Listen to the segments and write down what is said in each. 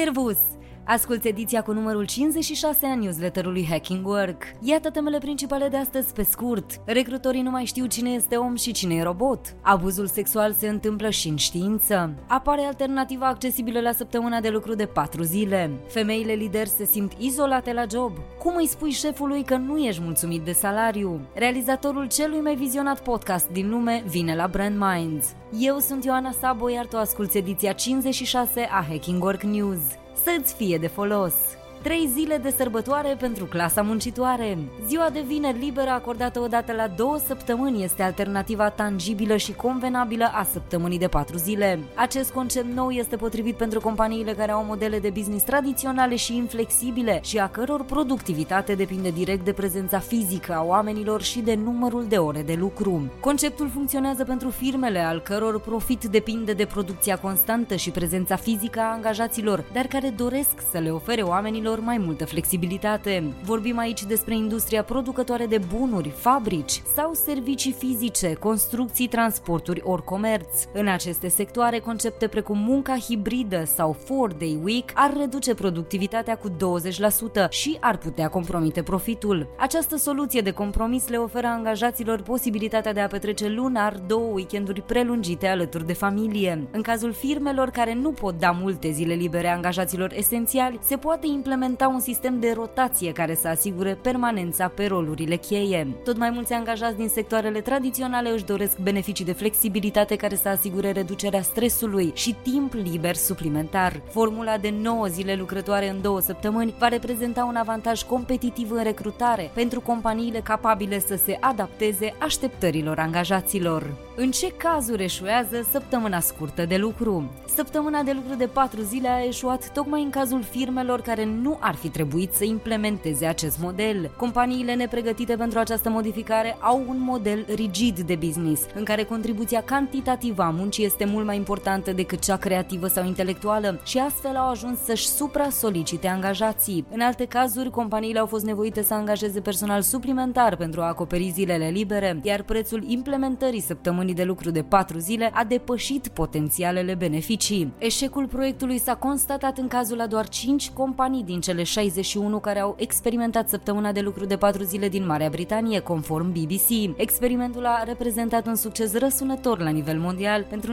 Servus! Asculți ediția cu numărul 56 a newsletterului Hacking Work. Iată temele principale de astăzi pe scurt. Recrutorii nu mai știu cine este om și cine e robot. Abuzul sexual se întâmplă și în știință. Apare alternativa accesibilă la săptămâna de lucru de 4 zile. Femeile lideri se simt izolate la job. Cum îi spui șefului că nu ești mulțumit de salariu? Realizatorul celui mai vizionat podcast din lume vine la Brand Minds. Eu sunt Ioana Sabo, iar tu asculti ediția 56 a Hacking Work News să-ți fie de folos. Trei zile de sărbătoare pentru clasa muncitoare. Ziua de vineri liberă acordată odată la două săptămâni este alternativa tangibilă și convenabilă a săptămânii de patru zile. Acest concept nou este potrivit pentru companiile care au modele de business tradiționale și inflexibile și a căror productivitate depinde direct de prezența fizică a oamenilor și de numărul de ore de lucru. Conceptul funcționează pentru firmele al căror profit depinde de producția constantă și prezența fizică a angajaților, dar care doresc să le ofere oamenilor oamenilor mai multă flexibilitate. Vorbim aici despre industria producătoare de bunuri, fabrici sau servicii fizice, construcții, transporturi ori comerț. În aceste sectoare, concepte precum munca hibridă sau 4-day week ar reduce productivitatea cu 20% și ar putea compromite profitul. Această soluție de compromis le oferă angajaților posibilitatea de a petrece lunar două weekenduri prelungite alături de familie. În cazul firmelor care nu pot da multe zile libere angajaților esențiali, se poate implementa implementa un sistem de rotație care să asigure permanența pe rolurile cheie. Tot mai mulți angajați din sectoarele tradiționale își doresc beneficii de flexibilitate care să asigure reducerea stresului și timp liber suplimentar. Formula de 9 zile lucrătoare în două săptămâni va reprezenta un avantaj competitiv în recrutare pentru companiile capabile să se adapteze așteptărilor angajaților. În ce cazuri eșuează săptămâna scurtă de lucru? Săptămâna de lucru de 4 zile a eșuat tocmai în cazul firmelor care nu ar fi trebuit să implementeze acest model. Companiile nepregătite pentru această modificare au un model rigid de business, în care contribuția cantitativă a muncii este mult mai importantă decât cea creativă sau intelectuală și astfel au ajuns să-și supra-solicite angajații. În alte cazuri, companiile au fost nevoite să angajeze personal suplimentar pentru a acoperi zilele libere, iar prețul implementării săptămânii de lucru de 4 zile a depășit potențialele beneficii. Eșecul proiectului s-a constatat în cazul a doar 5 companii din cele 61 care au experimentat săptămâna de lucru de 4 zile din Marea Britanie, conform BBC. Experimentul a reprezentat un succes răsunător la nivel mondial pentru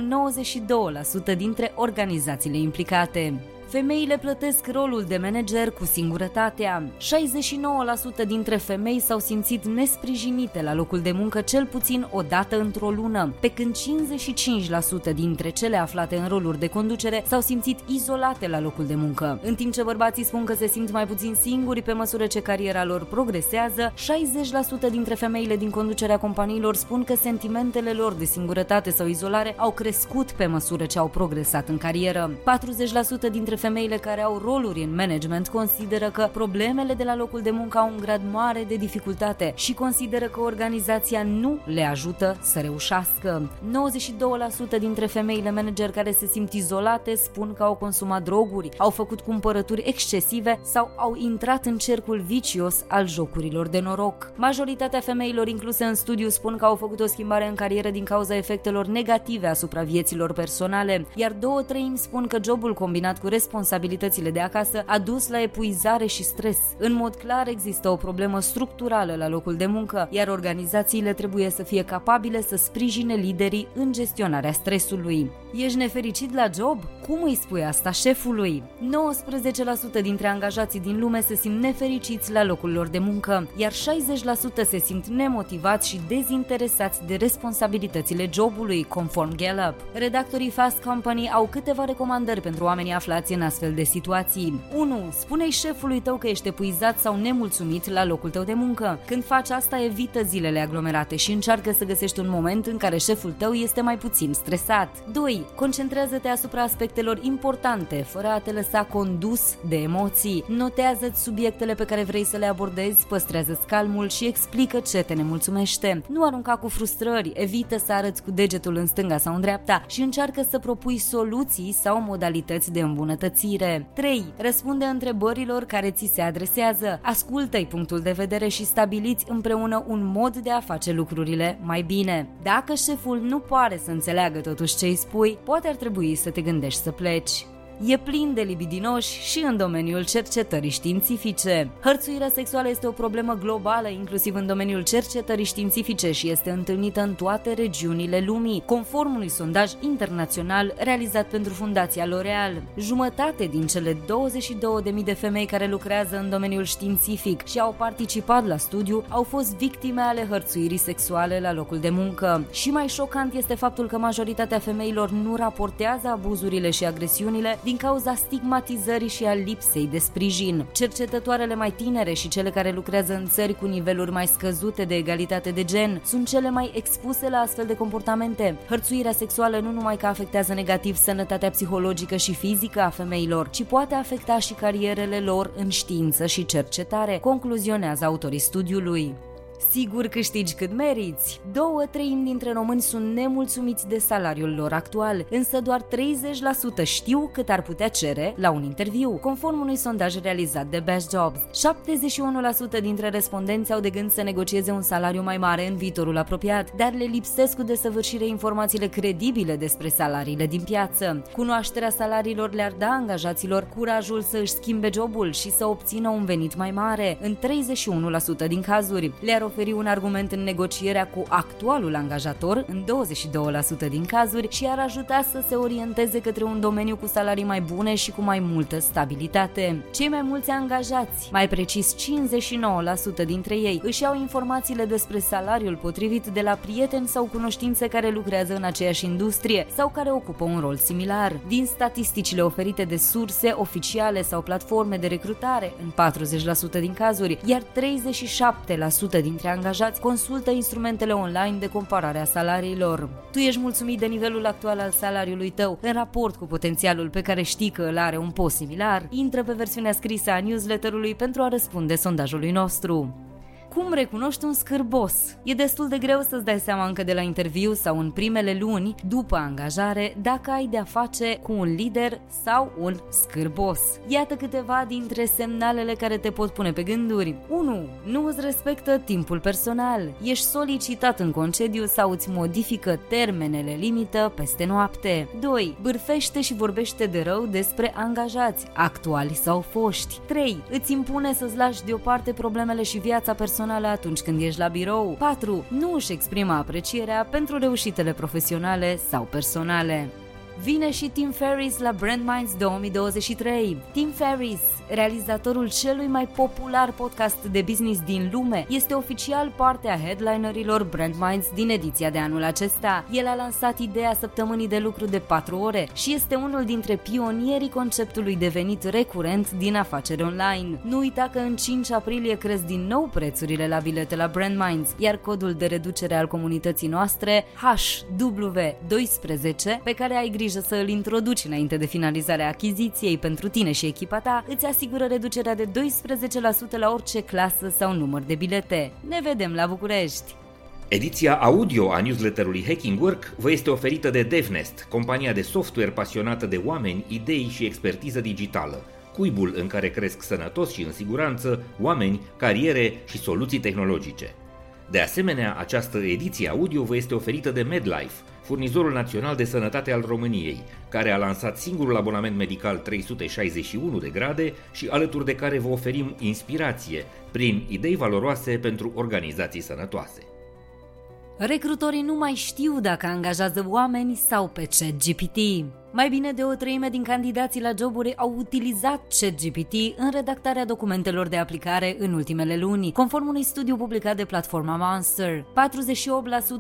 92% dintre organizațiile implicate. Femeile plătesc rolul de manager cu singurătatea. 69% dintre femei s-au simțit nesprijinite la locul de muncă cel puțin o dată într-o lună, pe când 55% dintre cele aflate în roluri de conducere s-au simțit izolate la locul de muncă. În timp ce bărbații spun că se simt mai puțin singuri pe măsură ce cariera lor progresează, 60% dintre femeile din conducerea companiilor spun că sentimentele lor de singurătate sau izolare au crescut pe măsură ce au progresat în carieră. 40% dintre femeile care au roluri în management consideră că problemele de la locul de muncă au un grad mare de dificultate și consideră că organizația nu le ajută să reușească. 92% dintre femeile manager care se simt izolate spun că au consumat droguri, au făcut cumpărături excesive sau au intrat în cercul vicios al jocurilor de noroc. Majoritatea femeilor incluse în studiu spun că au făcut o schimbare în carieră din cauza efectelor negative asupra vieților personale, iar două treimi spun că jobul combinat cu responsabilitățile de acasă a dus la epuizare și stres. În mod clar există o problemă structurală la locul de muncă, iar organizațiile trebuie să fie capabile să sprijine liderii în gestionarea stresului. Ești nefericit la job? Cum îi spui asta șefului? 19% dintre angajații din lume se simt nefericiți la locul lor de muncă, iar 60% se simt nemotivați și dezinteresați de responsabilitățile jobului, conform Gallup. Redactorii Fast Company au câteva recomandări pentru oamenii aflați în astfel de situații. 1. Spune-i șefului tău că ești epuizat sau nemulțumit la locul tău de muncă. Când faci asta, evită zilele aglomerate și încearcă să găsești un moment în care șeful tău este mai puțin stresat. 2. Concentrează-te asupra aspectelor importante, fără a te lăsa condus de emoții. Notează-ți subiectele pe care vrei să le abordezi, păstrează calmul și explică ce te nemulțumește. Nu arunca cu frustrări, evită să arăți cu degetul în stânga sau în dreapta și încearcă să propui soluții sau modalități de îmbunătățire. 3. Răspunde întrebărilor care ți se adresează. Ascultă-i punctul de vedere și stabiliți împreună un mod de a face lucrurile mai bine. Dacă șeful nu pare să înțeleagă totuși ce îi spui, poate ar trebui să te gândești să pleci. E plin de libidinoși și în domeniul cercetării științifice. Hărțuirea sexuală este o problemă globală, inclusiv în domeniul cercetării științifice și este întâlnită în toate regiunile lumii, conform unui sondaj internațional realizat pentru Fundația L'Oreal. Jumătate din cele 22.000 de femei care lucrează în domeniul științific și au participat la studiu au fost victime ale hărțuirii sexuale la locul de muncă. Și mai șocant este faptul că majoritatea femeilor nu raportează abuzurile și agresiunile din cauza stigmatizării și a lipsei de sprijin. Cercetătoarele mai tinere și cele care lucrează în țări cu niveluri mai scăzute de egalitate de gen sunt cele mai expuse la astfel de comportamente. Hărțuirea sexuală nu numai că afectează negativ sănătatea psihologică și fizică a femeilor, ci poate afecta și carierele lor în știință și cercetare, concluzionează autorii studiului. Sigur câștigi cât meriți. Două treimi dintre români sunt nemulțumiți de salariul lor actual, însă doar 30% știu cât ar putea cere la un interviu, conform unui sondaj realizat de Best Jobs. 71% dintre respondenți au de gând să negocieze un salariu mai mare în viitorul apropiat, dar le lipsesc cu desăvârșire informațiile credibile despre salariile din piață. Cunoașterea salariilor le-ar da angajaților curajul să își schimbe jobul și să obțină un venit mai mare. În 31% din cazuri le-ar oferi un argument în negocierea cu actualul angajator în 22% din cazuri și ar ajuta să se orienteze către un domeniu cu salarii mai bune și cu mai multă stabilitate. Cei mai mulți angajați, mai precis 59% dintre ei, își iau informațiile despre salariul potrivit de la prieteni sau cunoștințe care lucrează în aceeași industrie sau care ocupă un rol similar. Din statisticile oferite de surse oficiale sau platforme de recrutare, în 40% din cazuri, iar 37% din dintre angajați consultă instrumentele online de comparare a salariilor. Tu ești mulțumit de nivelul actual al salariului tău în raport cu potențialul pe care știi că îl are un post similar? Intră pe versiunea scrisă a newsletterului pentru a răspunde sondajului nostru. Cum recunoști un scârbos? E destul de greu să-ți dai seama încă de la interviu sau în primele luni după angajare dacă ai de-a face cu un lider sau un scârbos. Iată câteva dintre semnalele care te pot pune pe gânduri. 1. Nu îți respectă timpul personal. Ești solicitat în concediu sau îți modifică termenele limită peste noapte. 2. Bârfește și vorbește de rău despre angajați, actuali sau foști. 3. Îți impune să-ți lași deoparte problemele și viața personală personală atunci când ești la birou. 4. Nu își exprimă aprecierea pentru reușitele profesionale sau personale. Vine și Tim Ferris la Brand Minds 2023. Tim Ferris, realizatorul celui mai popular podcast de business din lume, este oficial parte a headlinerilor Brand Minds din ediția de anul acesta. El a lansat ideea săptămânii de lucru de 4 ore și este unul dintre pionierii conceptului devenit recurent din afaceri online. Nu uita că în 5 aprilie cresc din nou prețurile la bilete la Brand Minds, iar codul de reducere al comunității noastre HW12 pe care ai grijă grijă să îl introduci înainte de finalizarea achiziției pentru tine și echipa ta, îți asigură reducerea de 12% la orice clasă sau număr de bilete. Ne vedem la București! Ediția audio a newsletterului Hacking Work vă este oferită de DevNest, compania de software pasionată de oameni, idei și expertiză digitală, cuibul în care cresc sănătos și în siguranță oameni, cariere și soluții tehnologice. De asemenea, această ediție audio vă este oferită de MedLife, furnizorul național de sănătate al României, care a lansat singurul abonament medical 361 de grade și alături de care vă oferim inspirație prin idei valoroase pentru organizații sănătoase. Recrutorii nu mai știu dacă angajează oameni sau pe ChatGPT. Mai bine de o treime din candidații la joburi au utilizat ChatGPT în redactarea documentelor de aplicare în ultimele luni, conform unui studiu publicat de platforma Monster.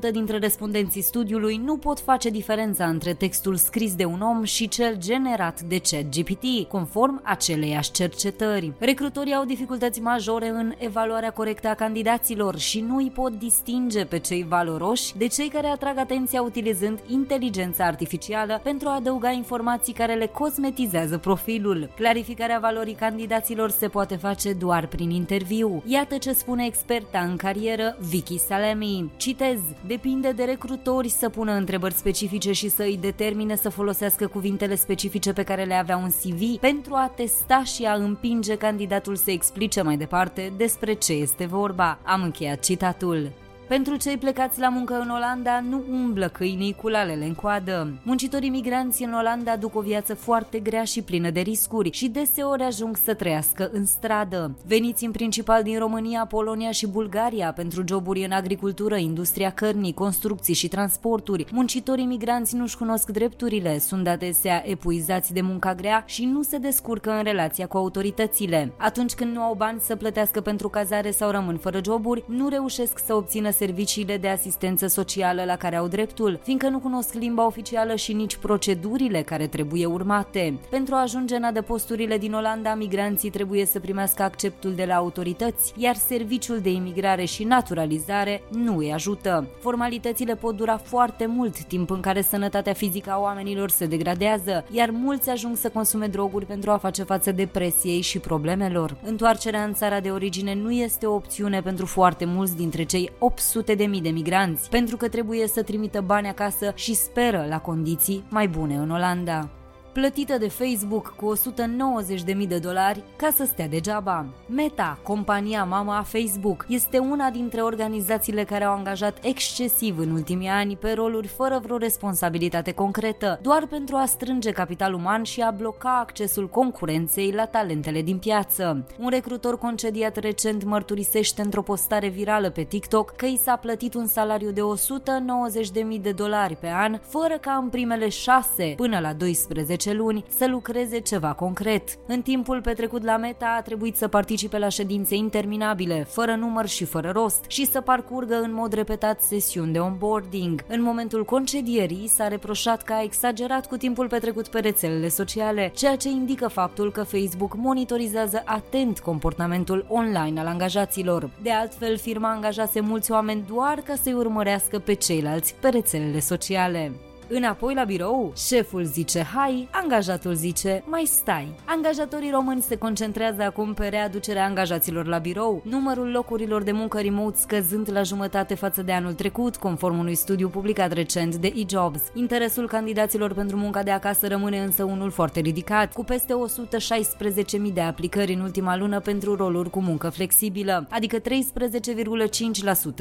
48% dintre respondenții studiului nu pot face diferența între textul scris de un om și cel generat de ChatGPT, conform aceleiași cercetări. Recrutorii au dificultăți majore în evaluarea corectă a candidaților și nu îi pot distinge pe cei valoroși de cei care atrag atenția utilizând inteligența artificială pentru a adăuga adăuga informații care le cosmetizează profilul. Clarificarea valorii candidaților se poate face doar prin interviu. Iată ce spune experta în carieră Vicky Salemi. Citez, depinde de recrutori să pună întrebări specifice și să îi determine să folosească cuvintele specifice pe care le avea un CV pentru a testa și a împinge candidatul să explice mai departe despre ce este vorba. Am încheiat citatul. Pentru cei plecați la muncă în Olanda, nu umblă câinii cu lalele în coadă. Muncitorii migranți în Olanda duc o viață foarte grea și plină de riscuri și deseori ajung să trăiască în stradă. Veniți în principal din România, Polonia și Bulgaria pentru joburi în agricultură, industria cărnii, construcții și transporturi. Muncitorii migranți nu-și cunosc drepturile, sunt adesea epuizați de munca grea și nu se descurcă în relația cu autoritățile. Atunci când nu au bani să plătească pentru cazare sau rămân fără joburi, nu reușesc să obțină serviciile de asistență socială la care au dreptul, fiindcă nu cunosc limba oficială și nici procedurile care trebuie urmate. Pentru a ajunge în adăposturile din Olanda, migranții trebuie să primească acceptul de la autorități, iar serviciul de imigrare și naturalizare nu îi ajută. Formalitățile pot dura foarte mult, timp în care sănătatea fizică a oamenilor se degradează, iar mulți ajung să consume droguri pentru a face față depresiei și problemelor. Întoarcerea în țara de origine nu este o opțiune pentru foarte mulți dintre cei 800 de mii de migranți, pentru că trebuie să trimită bani acasă și speră la condiții mai bune în Olanda plătită de Facebook cu 190.000 de dolari ca să stea degeaba. Meta, compania mama a Facebook, este una dintre organizațiile care au angajat excesiv în ultimii ani pe roluri fără vreo responsabilitate concretă, doar pentru a strânge capital uman și a bloca accesul concurenței la talentele din piață. Un recrutor concediat recent mărturisește într-o postare virală pe TikTok că i s-a plătit un salariu de 190.000 de dolari pe an, fără ca în primele 6 până la 12 10 luni să lucreze ceva concret. În timpul petrecut la Meta a trebuit să participe la ședințe interminabile, fără număr și fără rost, și să parcurgă în mod repetat sesiuni de onboarding. În momentul concedierii s-a reproșat că a exagerat cu timpul petrecut pe rețelele sociale, ceea ce indică faptul că Facebook monitorizează atent comportamentul online al angajaților. De altfel, firma angajase mulți oameni doar ca să-i urmărească pe ceilalți pe rețelele sociale. Înapoi la birou, șeful zice hai, angajatul zice mai stai. Angajatorii români se concentrează acum pe readucerea angajaților la birou, numărul locurilor de muncă remote scăzând la jumătate față de anul trecut, conform unui studiu publicat recent de eJobs. Interesul candidaților pentru munca de acasă rămâne însă unul foarte ridicat, cu peste 116.000 de aplicări în ultima lună pentru roluri cu muncă flexibilă, adică 13,5%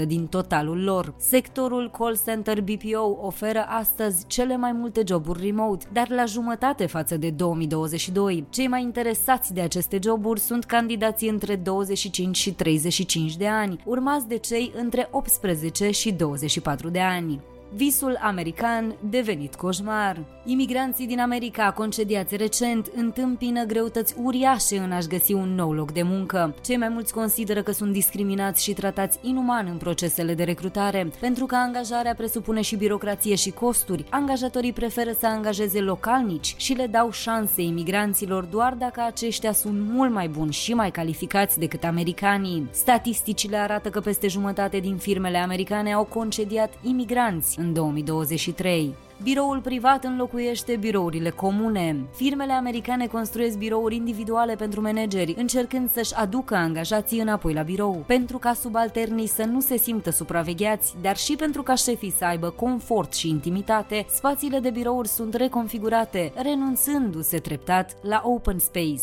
din totalul lor. Sectorul call center BPO oferă astăzi astăzi cele mai multe joburi remote, dar la jumătate față de 2022. Cei mai interesați de aceste joburi sunt candidații între 25 și 35 de ani, urmați de cei între 18 și 24 de ani. Visul american devenit coșmar. Imigranții din America concediați recent întâmpină greutăți uriașe în a-și găsi un nou loc de muncă. Cei mai mulți consideră că sunt discriminați și tratați inuman în procesele de recrutare. Pentru că angajarea presupune și birocrație și costuri, angajatorii preferă să angajeze localnici și le dau șanse imigranților doar dacă aceștia sunt mult mai buni și mai calificați decât americanii. Statisticile arată că peste jumătate din firmele americane au concediat imigranți în 2023. Biroul privat înlocuiește birourile comune. Firmele americane construiesc birouri individuale pentru manageri, încercând să-și aducă angajații înapoi la birou, pentru ca subalternii să nu se simtă supravegheați, dar și pentru ca șefii să aibă confort și intimitate, spațiile de birouri sunt reconfigurate, renunțându-se treptat la open space.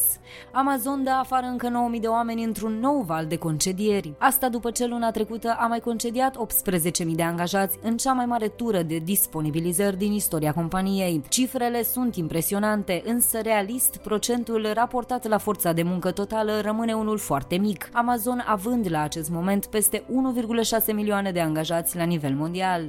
Amazon dă afară încă 9000 de oameni într-un nou val de concedieri. Asta după ce luna trecută a mai concediat 18.000 de angajați în cea mai mare tură de disponibilizări din istoria companiei. Cifrele sunt impresionante, însă realist, procentul raportat la forța de muncă totală rămâne unul foarte mic, Amazon având la acest moment peste 1,6 milioane de angajați la nivel mondial.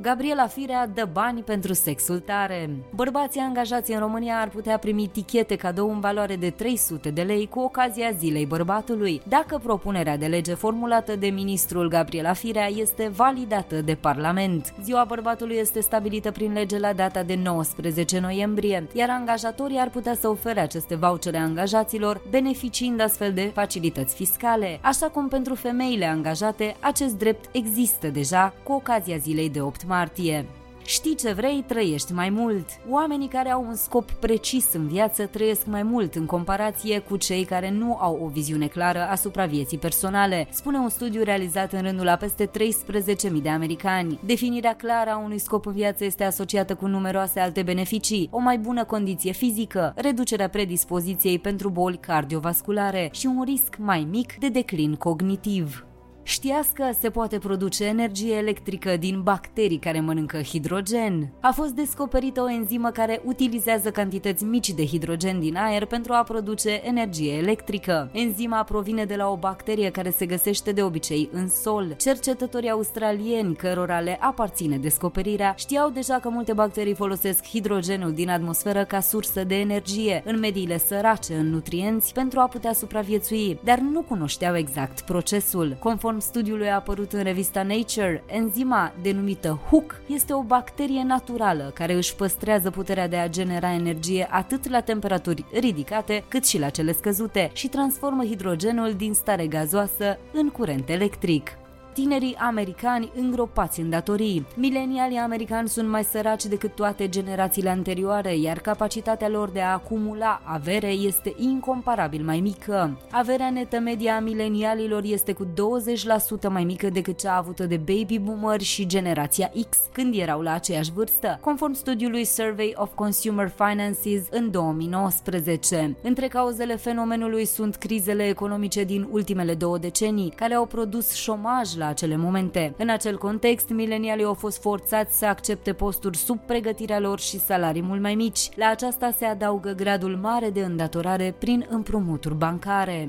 Gabriela Firea dă bani pentru sexul tare. Bărbații angajați în România ar putea primi tichete cadou în valoare de 300 de lei cu ocazia zilei bărbatului, dacă propunerea de lege formulată de ministrul Gabriela Firea este validată de Parlament. Ziua bărbatului este stabilită prin lege la data de 19 noiembrie, iar angajatorii ar putea să ofere aceste vouchere angajaților, beneficiind astfel de facilități fiscale. Așa cum pentru femeile angajate, acest drept există deja cu ocazia zilei de 8 martie. Știi ce vrei, trăiești mai mult. Oamenii care au un scop precis în viață trăiesc mai mult în comparație cu cei care nu au o viziune clară asupra vieții personale, spune un studiu realizat în rândul a peste 13.000 de americani. Definirea clară a unui scop în viață este asociată cu numeroase alte beneficii, o mai bună condiție fizică, reducerea predispoziției pentru boli cardiovasculare și un risc mai mic de declin cognitiv. Știați că se poate produce energie electrică din bacterii care mănâncă hidrogen? A fost descoperită o enzimă care utilizează cantități mici de hidrogen din aer pentru a produce energie electrică. Enzima provine de la o bacterie care se găsește de obicei în sol. Cercetătorii australieni cărora le aparține descoperirea știau deja că multe bacterii folosesc hidrogenul din atmosferă ca sursă de energie în mediile sărace în nutrienți pentru a putea supraviețui, dar nu cunoșteau exact procesul. Conform studiului apărut în revista Nature, enzima denumită HUC este o bacterie naturală care își păstrează puterea de a genera energie atât la temperaturi ridicate cât și la cele scăzute și transformă hidrogenul din stare gazoasă în curent electric tinerii americani îngropați în datorii. Milenialii americani sunt mai săraci decât toate generațiile anterioare, iar capacitatea lor de a acumula avere este incomparabil mai mică. Averea netă media a milenialilor este cu 20% mai mică decât cea avută de baby boomer și generația X, când erau la aceeași vârstă, conform studiului Survey of Consumer Finances în 2019. Între cauzele fenomenului sunt crizele economice din ultimele două decenii, care au produs șomaj la acele momente. În acel context, milenialii au fost forțați să accepte posturi sub pregătirea lor și salarii mult mai mici. La aceasta se adaugă gradul mare de îndatorare prin împrumuturi bancare.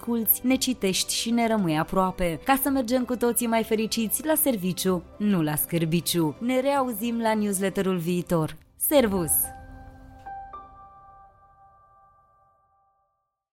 asculți, ne citești și ne rămâi aproape, ca să mergem cu toții mai fericiți la serviciu, nu la scârbiciu. Ne reauzim la newsletterul viitor. Servus!